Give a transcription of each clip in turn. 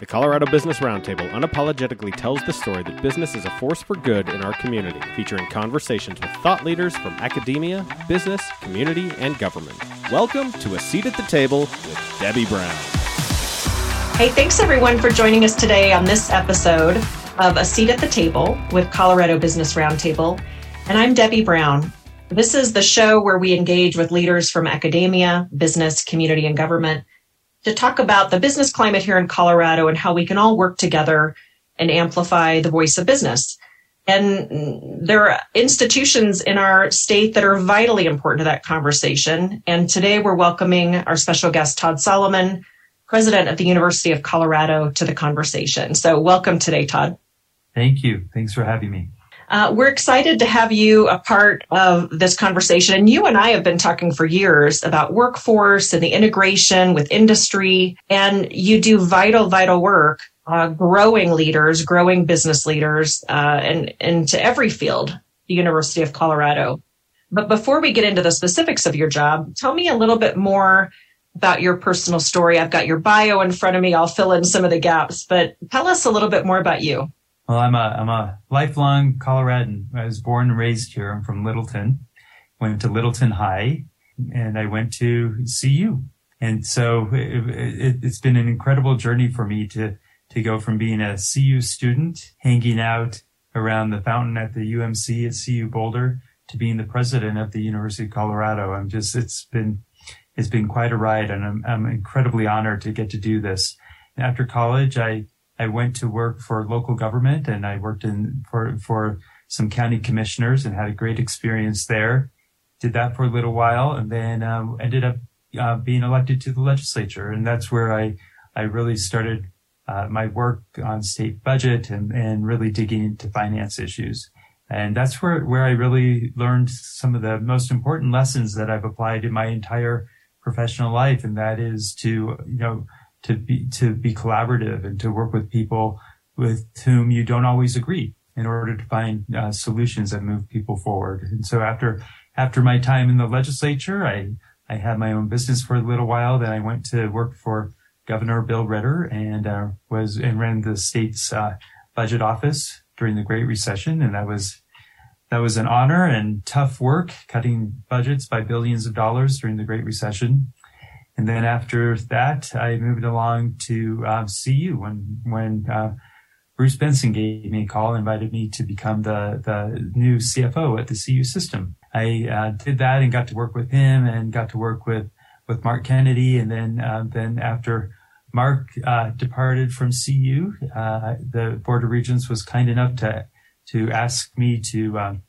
The Colorado Business Roundtable unapologetically tells the story that business is a force for good in our community, featuring conversations with thought leaders from academia, business, community, and government. Welcome to A Seat at the Table with Debbie Brown. Hey, thanks everyone for joining us today on this episode of A Seat at the Table with Colorado Business Roundtable. And I'm Debbie Brown. This is the show where we engage with leaders from academia, business, community, and government to talk about the business climate here in Colorado and how we can all work together and amplify the voice of business. And there are institutions in our state that are vitally important to that conversation. And today we're welcoming our special guest, Todd Saliman, president of the University of Colorado, to the conversation. So welcome today, Todd. Thank you. Thanks for having me. Uh, we're excited to have you a part of this conversation. And you and I have been talking for years about workforce and the integration with industry. And you do vital, vital work, uh, growing leaders, growing business leaders, uh, and into every field, the University of Colorado. But before we get into the specifics of your job, tell me a little bit more about your personal story. I've got your bio in front of me. I'll fill in some of the gaps, but tell us a little bit more about you. Well, I'm a, I'm a lifelong Coloradan. I was born and raised here. I'm from Littleton. Went to Littleton High and I went to CU. And so it, has it, been an incredible journey for me to, to go from being a CU student, hanging out around the fountain at the UMC at CU Boulder to being the president of the University of Colorado. I'm just, it's been, it's been quite a ride and I'm, I'm incredibly honored to get to do this. After college, I, I went to work for local government and I worked in for, for some county commissioners and had a great experience there. Did that for a little while and then um, ended up uh, being elected to the legislature. And that's where I, I really started uh, my work on state budget and, and really digging into finance issues. And that's where, where I really learned some of the most important lessons that I've applied in my entire professional life. And that is to, you know, to be to be collaborative and to work with people with whom you don't always agree in order to find uh, solutions that move people forward. And so after after my time in the legislature, I I had my own business for a little while. Then I went to work for Governor Bill Ritter and uh, was and ran the state's uh, budget office during the Great Recession, and that was that was an honor and tough work, cutting budgets by billions of dollars during the Great Recession. And then after that, I moved along to uh, CU when when uh, Bruce Benson gave me a call, invited me to become the the new CFO at the CU system. I uh, did that and got to work with him and got to work with with Mark Kennedy. And then uh, then after Mark uh, departed from CU, uh, the Board of Regents was kind enough to to ask me to um,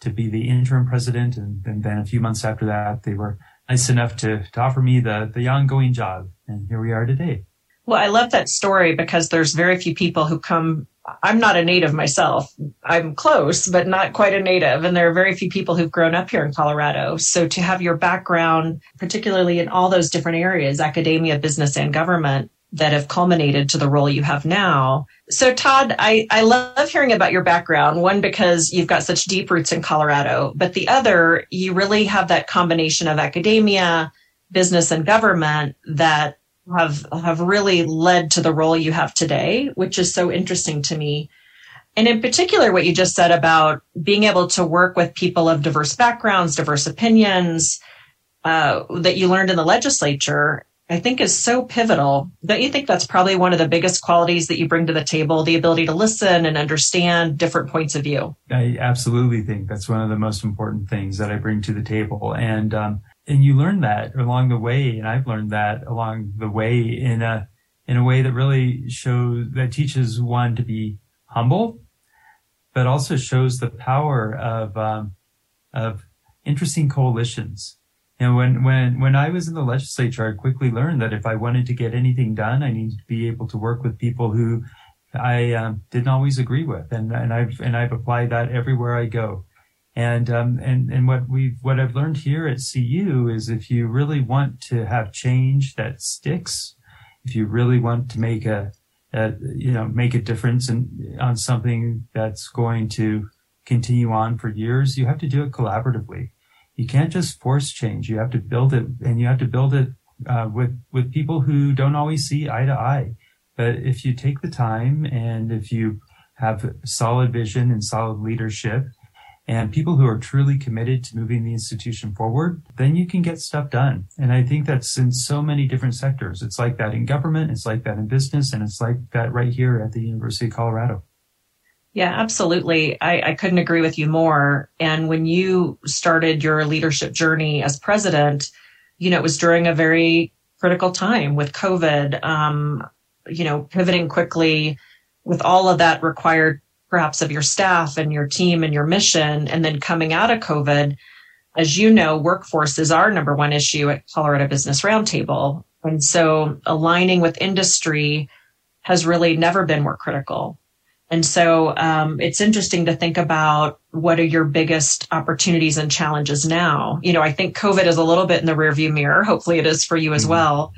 to be the interim president. And, and then a few months after that, they were nice enough to, to offer me the, the ongoing job. And here we are today. Well, I love that story because there's very few people who come. I'm not a native myself. I'm close, but not quite a native. And there are very few people who've grown up here in Colorado. So to have your background, particularly in all those different areas, academia, business, and government, that have culminated to the role you have now. So Todd, I, I love hearing about your background. One, because you've got such deep roots in Colorado, but the other, you really have that combination of academia, business and government that have, have really led to the role you have today, which is so interesting to me. And in particular, what you just said about being able to work with people of diverse backgrounds, diverse opinions, uh, that you learned in the legislature I think is so pivotal. Don't you think that's probably one of the biggest qualities that you bring to the table, the ability to listen and understand different points of view? I absolutely think that's one of the most important things that I bring to the table. And, um, and you learn that along the way. And I've learned that along the way in a, in a way that really shows, that teaches one to be humble, but also shows the power of, um, of interesting coalitions and when, when, when I was in the legislature, I quickly learned that if I wanted to get anything done, I needed to be able to work with people who I um, didn't always agree with. And, and I've, and I've applied that everywhere I go. And, um, and, and what we've, what I've learned here at CU is if you really want to have change that sticks, if you really want to make a, a you know, make a difference in, on something that's going to continue on for years, you have to do it collaboratively you can't just force change. You have to build it and you have to build it uh, with with people who don't always see eye to eye. But if you take the time and if you have solid vision and solid leadership and people who are truly committed to moving the institution forward, then you can get stuff done. And I think that's in so many different sectors. It's like that in government, it's like that in business, and it's like that right here at the University of Colorado. Yeah, absolutely. I, I couldn't agree with you more. And when you started your leadership journey as president, you know, it was during a very critical time with COVID, um, you know, pivoting quickly with all of that required perhaps of your staff and your team and your mission. And then coming out of COVID, as you know, workforce is our number one issue at Colorado Business Roundtable. And so aligning with industry has really never been more critical. And so um, it's interesting to think about what are your biggest opportunities and challenges now. You know, I think COVID is a little bit in the rearview mirror. Hopefully, it is for you as mm-hmm. well.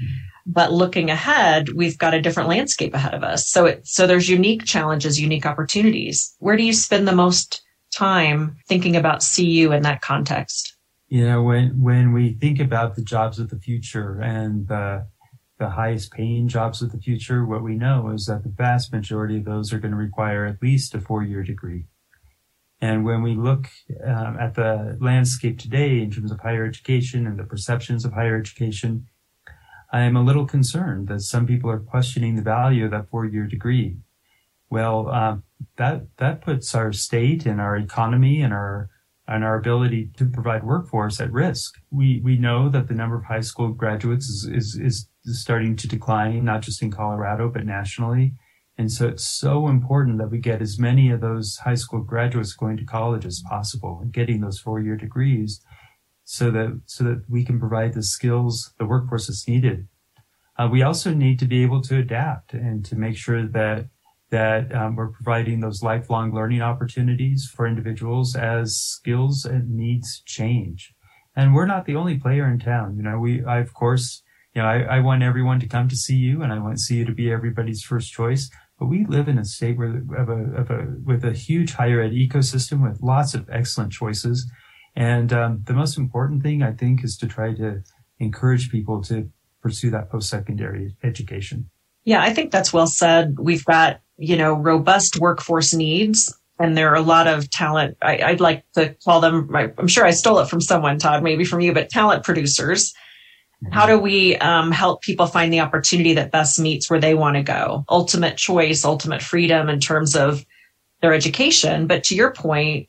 But looking ahead, we've got a different landscape ahead of us. So it, so there's unique challenges, unique opportunities. Where do you spend the most time thinking about CU in that context? You know, when when we think about the jobs of the future and the the highest paying jobs of the future, what we know is that the vast majority of those are going to require at least a four year degree. And when we look um, at the landscape today in terms of higher education and the perceptions of higher education, I am a little concerned that some people are questioning the value of that four year degree. Well, uh, that that puts our state and our economy and our and our ability to provide workforce at risk. We we know that the number of high school graduates is is, is starting to decline, not just in Colorado but nationally. And so it's so important that we get as many of those high school graduates going to college as possible and getting those four year degrees so that, so that we can provide the skills the workforce that's needed. Uh, we also need to be able to adapt and to make sure that that um, we're providing those lifelong learning opportunities for individuals as skills and needs change. And we're not the only player in town. You know, we, I, of course, you know, I, I want everyone to come to CU, and I want CU to be everybody's first choice. But we live in a state where, of a, of a, with a huge higher ed ecosystem with lots of excellent choices. And um, the most important thing, I think, is to try to encourage people to pursue that post-secondary education. Yeah, I think that's well said. We've got, you know, robust workforce needs and there are a lot of talent. I, would like to call them, I'm sure I stole it from someone, Todd, maybe from you, but talent producers how do we um, help people find the opportunity that best meets where they want to go? Ultimate choice, ultimate freedom in terms of their education. But to your point,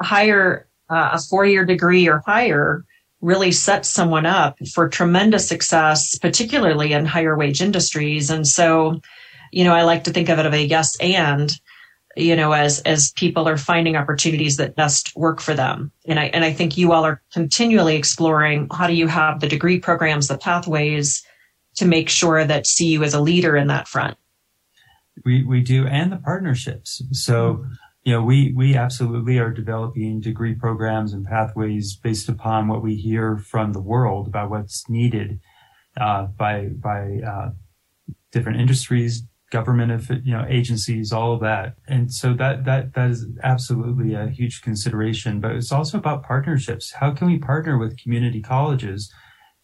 a higher, uh, a four year degree or higher really sets someone up for tremendous success, particularly in higher wage industries. And so, you know, I like to think of it of a yes and you know, as, as people are finding opportunities that best work for them. And I, and I think you all are continually exploring how do you have the degree programs, the pathways to make sure that CU is a leader in that front. We, we do, and the partnerships. So, you know, we, we absolutely are developing degree programs and pathways based upon what we hear from the world about what's needed, uh, by, by, uh, different industries, government you know agencies all of that. And so that that that is absolutely a huge consideration but it's also about partnerships. How can we partner with community colleges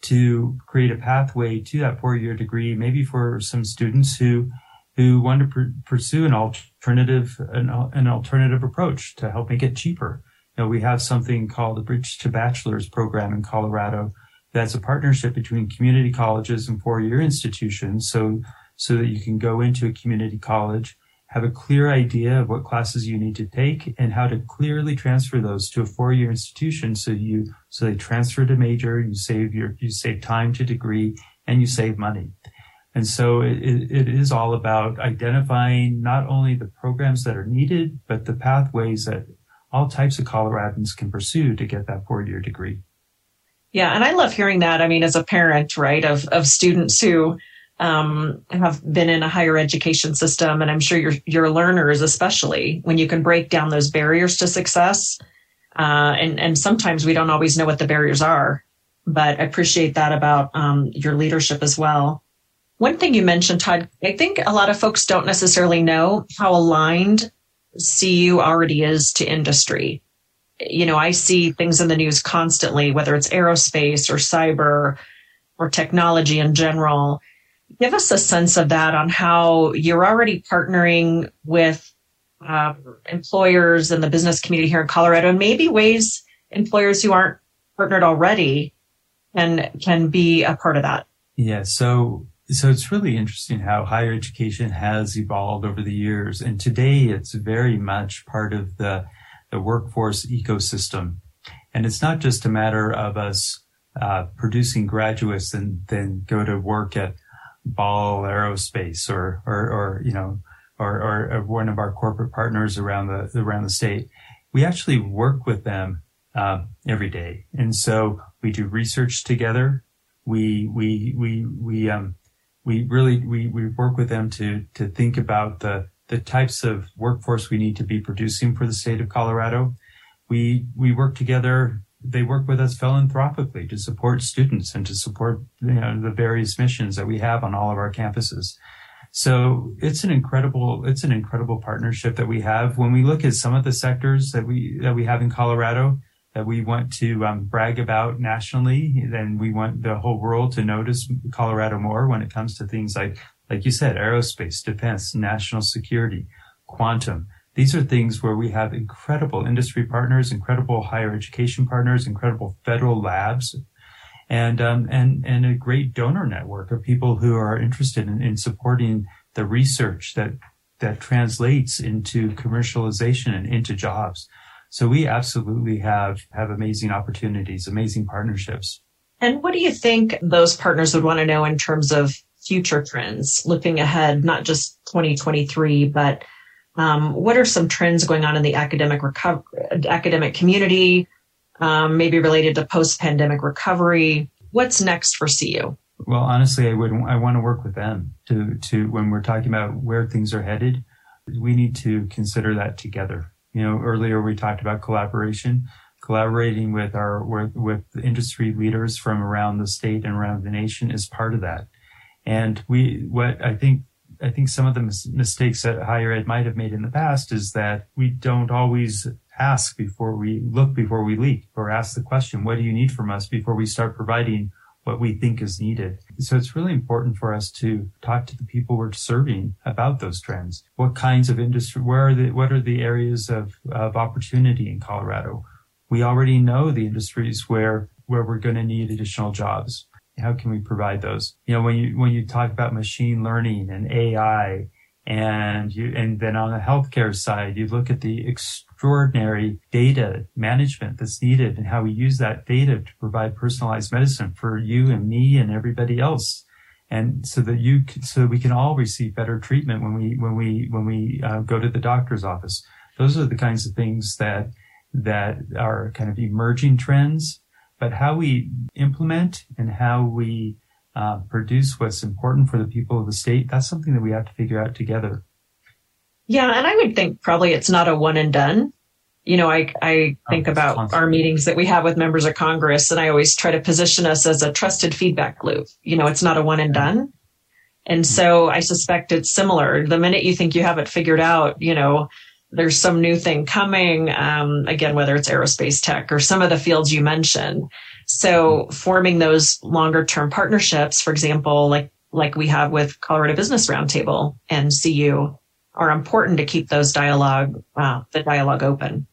to create a pathway to that four year degree maybe for some students who who want to pr- pursue an alternative an, an alternative approach to help make it cheaper? You know we have something called the bridge to bachelor's program in colorado that's a partnership between community colleges and four year institutions. So so that you can go into a community college, have a clear idea of what classes you need to take and how to clearly transfer those to a four-year institution. So you, so they transfer to major, you save your, you save time to degree and you save money. And so it, it is all about identifying not only the programs that are needed, but the pathways that all types of Coloradans can pursue to get that four-year degree. Yeah, and I love hearing that. I mean, as a parent, right, of of students who um, have been in a higher education system, and I'm sure your your learners, especially when you can break down those barriers to success. Uh, and and sometimes we don't always know what the barriers are, but I appreciate that about um, your leadership as well. One thing you mentioned, Todd, I think a lot of folks don't necessarily know how aligned CU already is to industry. You know, I see things in the news constantly, whether it's aerospace or cyber or technology in general give us a sense of that on how you're already partnering with um, employers and the business community here in Colorado, and maybe ways employers who aren't partnered already can can be a part of that. Yeah. So so it's really interesting how higher education has evolved over the years, and today it's very much part of the the workforce ecosystem. And it's not just a matter of us uh, producing graduates and then go to work at Ball Aerospace or, or, or you know, or, or, one of our corporate partners around the around the state. We actually work with them uh, every day, and so we do research together. We we we we um we really we we work with them to to think about the the types of workforce we need to be producing for the state of Colorado. We we work together. They work with us philanthropically to support students and to support you know, the various missions that we have on all of our campuses. So it's an incredible it's an incredible partnership that we have. When we look at some of the sectors that we that we have in Colorado that we want to um, brag about nationally, then we want the whole world to notice Colorado more when it comes to things like like you said, aerospace, defense, national security, quantum. These are things where we have incredible industry partners, incredible higher education partners, incredible federal labs, and um, and and a great donor network of people who are interested in, in supporting the research that that translates into commercialization and into jobs. So we absolutely have have amazing opportunities, amazing partnerships. And what do you think those partners would want to know in terms of future trends, looking ahead, not just 2023, but um, what are some trends going on in the academic academic community, um, maybe related to post-pandemic recovery? What's next for CU? Well, honestly, I would I want to work with them to to when we're talking about where things are headed. We need to consider that together. You know, earlier we talked about collaboration collaborating with our with, with industry leaders from around the state and around the nation is part of that. And we, what I think, I think some of the mis- mistakes that higher ed might have made in the past is that we don't always ask before we look before we leak or ask the question, what do you need from us before we start providing what we think is needed. So it's really important for us to talk to the people we're serving about those trends. What kinds of industry, where are the, what are the areas of, of opportunity in Colorado? We already know the industries where, where we're going to need additional jobs how can we provide those? You know, when you when you talk about machine learning and AI, and you and then on the healthcare side, you look at the extraordinary data management that's needed and how we use that data to provide personalized medicine for you and me and everybody else. And so that you, so that we can all receive better treatment when we, when we, when we uh, go to the doctor's office. Those are the kinds of things that, that are kind of emerging trends but how we implement and how we uh, produce what's important for the people of the state, that's something that we have to figure out together. Yeah, and I would think probably it's not a one and done. You know, I I oh, think oh, about constant. our meetings that we have with members of Congress, and I always try to position us as a trusted feedback loop. You know, it's not a one and done. And mm-hmm. so I suspect it's similar. The minute you think you have it figured out, you know, there's some new thing coming. Um, again, whether it's aerospace tech or some of the fields you mentioned. So forming those longer term partnerships, for example, like, like we have with Colorado Business Roundtable and CU are important to keep those dialogue, uh, the dialogue open.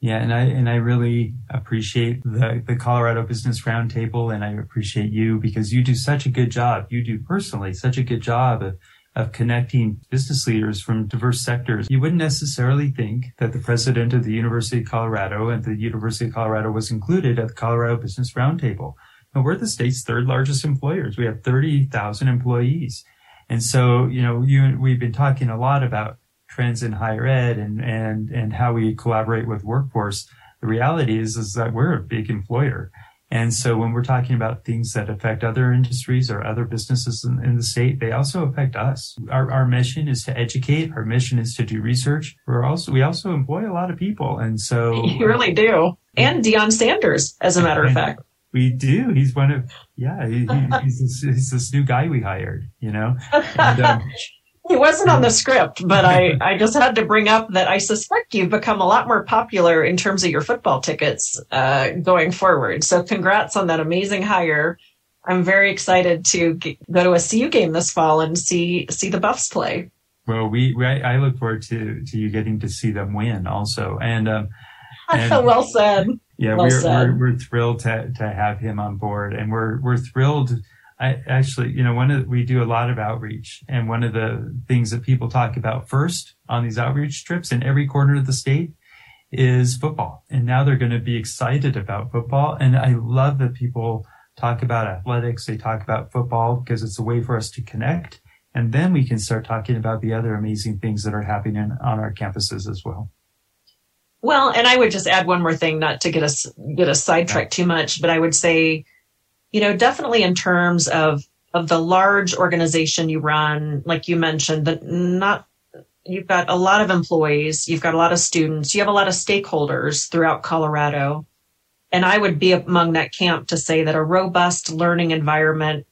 Yeah, and I and I really appreciate the the Colorado Business Roundtable, and I appreciate you because you do such a good job. You do personally such a good job of of connecting business leaders from diverse sectors. You wouldn't necessarily think that the president of the University of Colorado and the University of Colorado was included at the Colorado Business Roundtable. Now, we're the state's third largest employers. We have 30,000 employees. And so, you know, you, we've been talking a lot about trends in higher ed and, and, and how we collaborate with workforce. The reality is, is that we're a big employer. And so when we're talking about things that affect other industries or other businesses in, in, the state, they also affect us. Our, our mission is to educate. Our mission is to do research. We're also, we also employ a lot of people. And so you really do. And Deion Sanders, as a matter of fact. We do. He's one of, yeah, he, he's, this, he's, this, new guy we hired, you know? And, um, He wasn't on the script, but I, I just had to bring up that I suspect you've become a lot more popular in terms of your football tickets uh, going forward. So congrats on that amazing hire. I'm very excited to g- go to a CU game this fall and see see the Buffs play. Well, we, we I look forward to to you getting to see them win also, and um, and, well said. Yeah, well we're, said. we're we're thrilled to to have him on board, and we're we're thrilled. I actually, you know, one of we do a lot of outreach, and one of the things that people talk about first on these outreach trips in every corner of the state is football. And now they're going to be excited about football. And I love that people talk about athletics. They talk about football because it's a way for us to connect. And then we can start talking about the other amazing things that are happening on our campuses as well. Well, and I would just add one more thing, not to get us get us sidetracked too much, but I would say, you know, definitely in terms of of the large organization you run, like you mentioned, that not you've got a lot of employees, you've got a lot of students, you have a lot of stakeholders throughout Colorado. And I would be among that camp to say that a robust learning environment,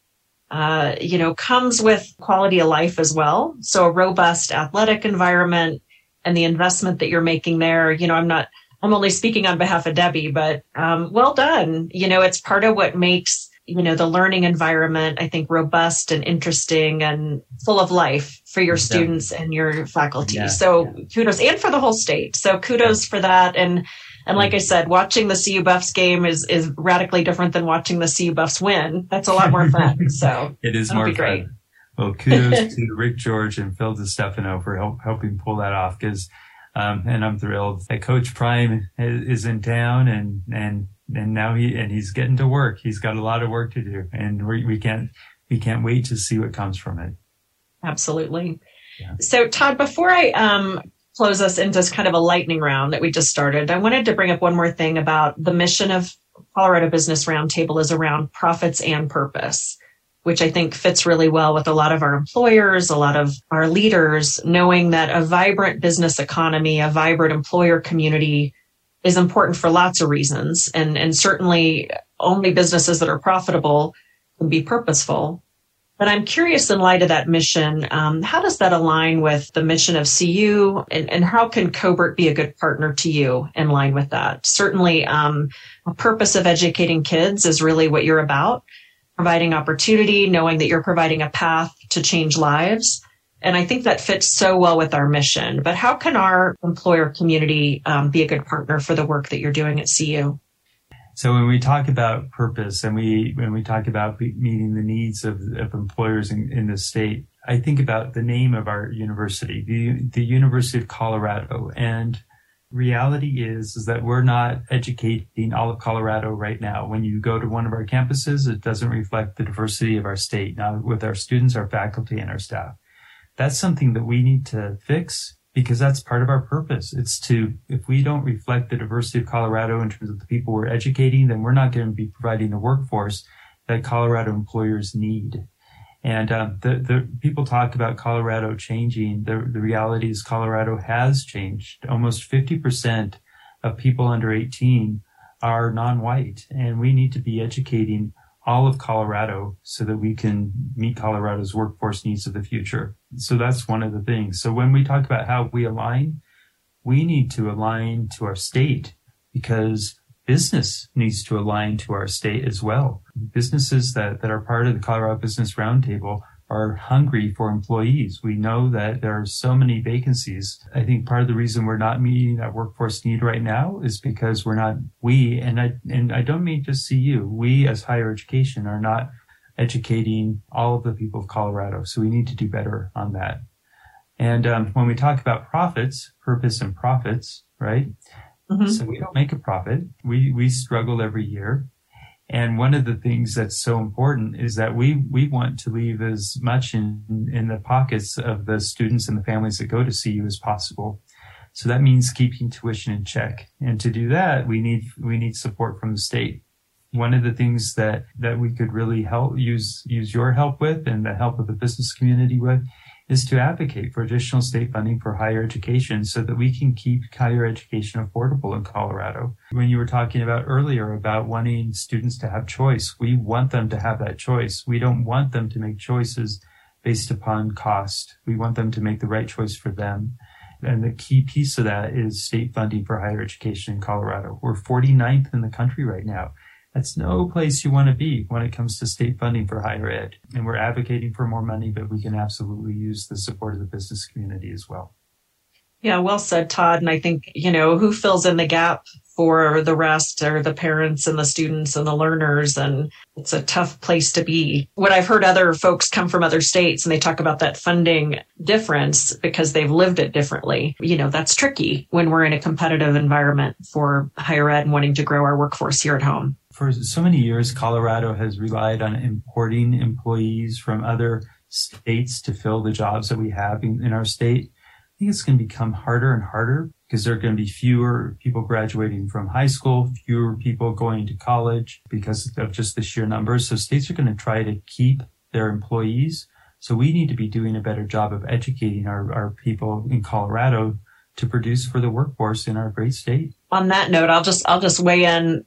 uh, you know, comes with quality of life as well. So a robust athletic environment and the investment that you're making there, you know, I'm not, I'm only speaking on behalf of Debbie, but um, well done. You know, it's part of what makes you know the learning environment i think robust and interesting and full of life for your students and your faculty yeah. so yeah. kudos and for the whole state so kudos for that and and like I said, watching the CU Buffs game is is radically different than watching the CU Buffs win. That's a lot more fun. So it is more great. Fun. Well, kudos to Rick George and Phil DiStefano for help, helping pull that off. Because, um, and I'm thrilled that Coach Prime is in town and and and now he and he's getting to work. He's got a lot of work to do, and we, we can't we can't wait to see what comes from it. Absolutely. Yeah. So, Todd, before I um, close us into kind of a lightning round that we just started, I wanted to bring up one more thing about the mission of Colorado Business Roundtable is around profits and purpose, which I think fits really well with a lot of our employers, a lot of our leaders, knowing that a vibrant business economy, a vibrant employer community is important for lots of reasons. And, and certainly only businesses that are profitable can be purposeful. But I'm curious in light of that mission, um, how does that align with the mission of CU and, and, how can Cobert be a good partner to you in line with that? Certainly, um, a purpose of educating kids is really what you're about, providing opportunity, knowing that you're providing a path to change lives. And I think that fits so well with our mission. But how can our employer community um, be a good partner for the work that you're doing at CU? So when we talk about purpose and we when we talk about meeting the needs of, of employers in, in the state, I think about the name of our university, the the University of Colorado, and reality is is that we're not educating all of Colorado right now. When you go to one of our campuses, it doesn't reflect the diversity of our state. Now with our students, our faculty, and our staff that's something that we need to fix because that's part of our purpose. It's to, if we don't reflect the diversity of Colorado in terms of the people we're educating, then we're not going to be providing the workforce that Colorado employers need. And um, the, the people talk about Colorado changing. The, the reality is Colorado has changed. Almost 50% of people under 18 are non-white and we need to be educating all of Colorado so that we can meet Colorado's workforce needs of the future. So that's one of the things. So when we talk about how we align, we need to align to our state because business needs to align to our state as well. Businesses that, that are part of the Colorado Business Roundtable are hungry for employees. We know that there are so many vacancies. I think part of the reason we're not meeting that workforce need right now is because we're not, we, and I, and I don't mean just CU, we as higher education are not educating all of the people of Colorado. So we need to do better on that. And um, when we talk about profits, purpose and profits, right? Mm-hmm. So we don't make a profit. We, we struggle every year. And one of the things that's so important is that we, we want to leave as much in, in the pockets of the students and the families that go to CU as possible. So that means keeping tuition in check. And to do that, we need, we need support from the state. One of the things that, that we could really help use, use your help with and the help of the business community with is to advocate for additional state funding for higher education so that we can keep higher education affordable in Colorado. When you were talking about earlier about wanting students to have choice, we want them to have that choice. We don't want them to make choices based upon cost. We want them to make the right choice for them. And the key piece of that is state funding for higher education in Colorado. We're 49th in the country right now. That's no place you want to be when it comes to state funding for higher ed. And we're advocating for more money, but we can absolutely use the support of the business community as well. Yeah, well said, Todd. And I think, you know, who fills in the gap for the rest are the parents and the students and the learners. And it's a tough place to be. What I've heard other folks come from other states and they talk about that funding difference because they've lived it differently. You know, that's tricky when we're in a competitive environment for higher ed and wanting to grow our workforce here at home. For so many years, Colorado has relied on importing employees from other states to fill the jobs that we have in, in our state I think it's going to become harder and harder because there are going to be fewer people graduating from high school, fewer people going to college because of just the sheer numbers. So states are going to try to keep their employees. So we need to be doing a better job of educating our, our people in Colorado to produce for the workforce in our great state. On that note, I'll just I'll just weigh in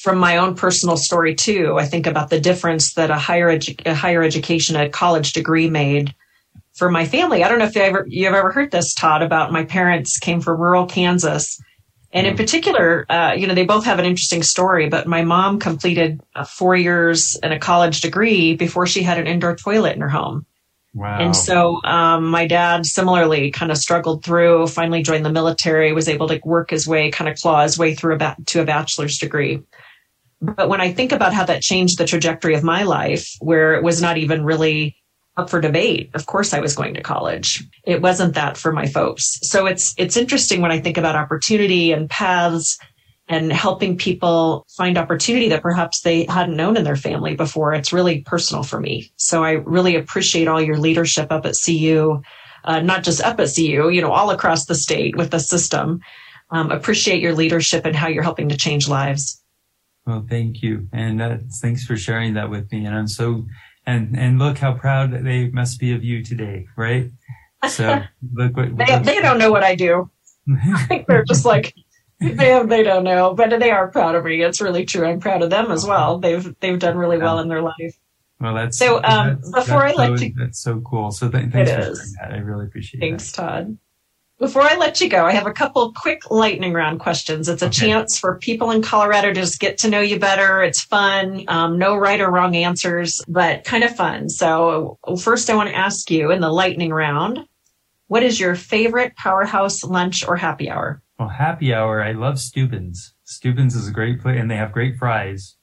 from my own personal story too. I think about the difference that a higher edu- a higher education, a college degree made for my family. I don't know if you ever you've ever heard this, Todd, about my parents came from rural Kansas. And in mm. particular, uh, you know, they both have an interesting story, but my mom completed uh, four years and a college degree before she had an indoor toilet in her home. Wow. And so um, my dad similarly kind of struggled through, finally joined the military, was able to work his way, kind of claw his way through a ba- to a bachelor's degree. But when I think about how that changed the trajectory of my life, where it was not even really up for debate. Of course I was going to college. It wasn't that for my folks. So it's it's interesting when I think about opportunity and paths and helping people find opportunity that perhaps they hadn't known in their family before. It's really personal for me. So I really appreciate all your leadership up at CU, uh, not just up at CU, you know, all across the state with the system. Um, appreciate your leadership and how you're helping to change lives. Well, thank you. And uh, thanks for sharing that with me. And I'm so and and look how proud they must be of you today, right? So look what they, they don't know what I do. I think they're just like they they don't know, but they are proud of me. It's really true. I'm proud of them as well. They've they've done really well in their life. Well, that's so. Um, that's, before that's I let so, you, that's so cool. So th- thanks for sharing that. I really appreciate it. Thanks, that. Todd. Before I let you go, I have a couple quick lightning round questions. It's a okay. chance for people in Colorado to just get to know you better. It's fun. Um, no right or wrong answers, but kind of fun. So first I want to ask you in the lightning round, what is your favorite powerhouse lunch or happy hour? Well, happy hour. I love Steuben's. Steuben's is a great place and they have great fries.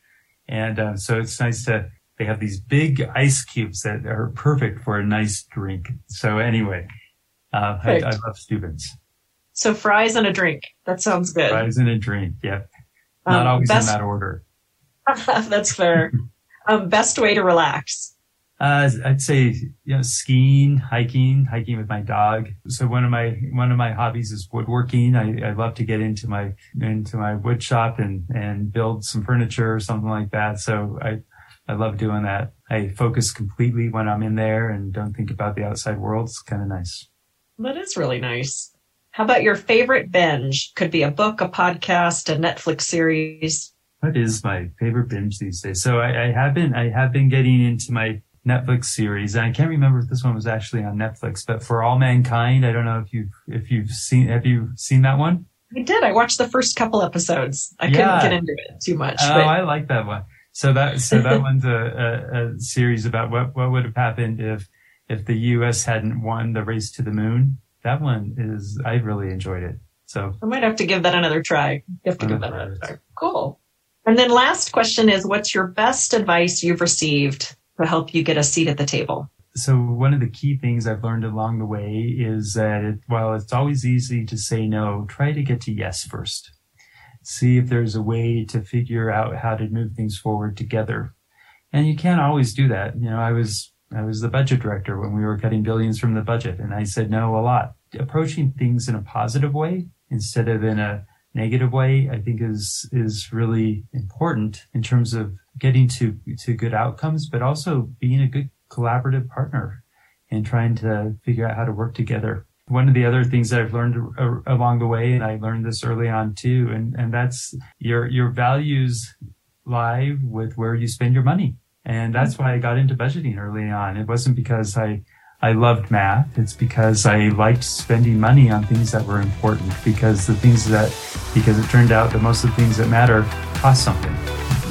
And uh, so it's nice to, they have these big ice cubes that are perfect for a nice drink. So anyway, uh, I, I, love Steuben's. So fries and a drink. That sounds good. Fries and a drink. Yep. Not um, always best, in that order. that's fair. um, best way to relax. Uh, I'd say, you know, skiing, hiking, hiking with my dog. So one of my, one of my hobbies is woodworking. I, I love to get into my, into my wood shop and, and build some furniture or something like that. So I, I love doing that. I focus completely when I'm in there and don't think about the outside world. It's kind of nice. That is really nice. How about your favorite binge? Could be a book, a podcast, a Netflix series. What is my favorite binge these days? So I, I have been, I have been getting into my Netflix series, and I can't remember if this one was actually on Netflix, but For All Mankind. I don't know if you've, if you've seen, have you seen that one? I did. I watched the first couple episodes. I couldn't get into it too much. Oh, but... I like that one. So that, so that one's a, a, a series about what, what would have happened if if the U.S. hadn't won the race to the moon. That one is, I really enjoyed it. So I might have to give that another try. You have to give that another try. Cool. And then last question is, what's your best advice you've received to help you get a seat at the table? So one of the key things I've learned along the way is that it, while it's always easy to say no, try to get to yes first. See if there's a way to figure out how to move things forward together. And you can't always do that. You know, I was I was the budget director when we were cutting billions from the budget, and I said no a lot. Approaching things in a positive way instead of in a negative way, I think is is really important in terms of getting to to good outcomes, but also being a good collaborative partner and trying to figure out how to work together. One of the other things that I've learned uh, along the way, and I learned this early on too, and, and that's your your values lie with where you spend your money. And that's mm-hmm. why I got into budgeting early on. It wasn't because I, I loved math. It's because I liked spending money on things that were important because the things that, because it turned out that most of the things that matter cost something.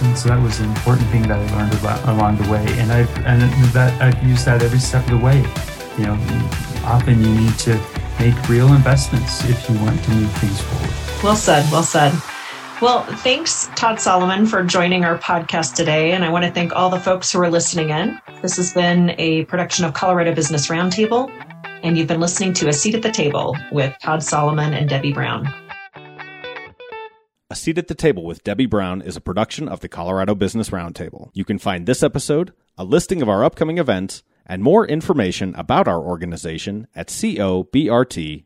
And so that was an important thing that I learned about, along the way. And I've, and that, I've used that every step of the way. You know, often you need to make real investments if you want to move things forward. Well said. Well said. Well, thanks, Todd Saliman, for joining our podcast today. And I want to thank all the folks who are listening in. This has been a production of Colorado Business Roundtable, and you've been listening to A Seat at the Table with Todd Saliman and Debbie Brown. A Seat at the Table with Debbie Brown is a production of the Colorado Business Roundtable. You can find this episode, a listing of our upcoming events, and more information about our organization at cobrt.com.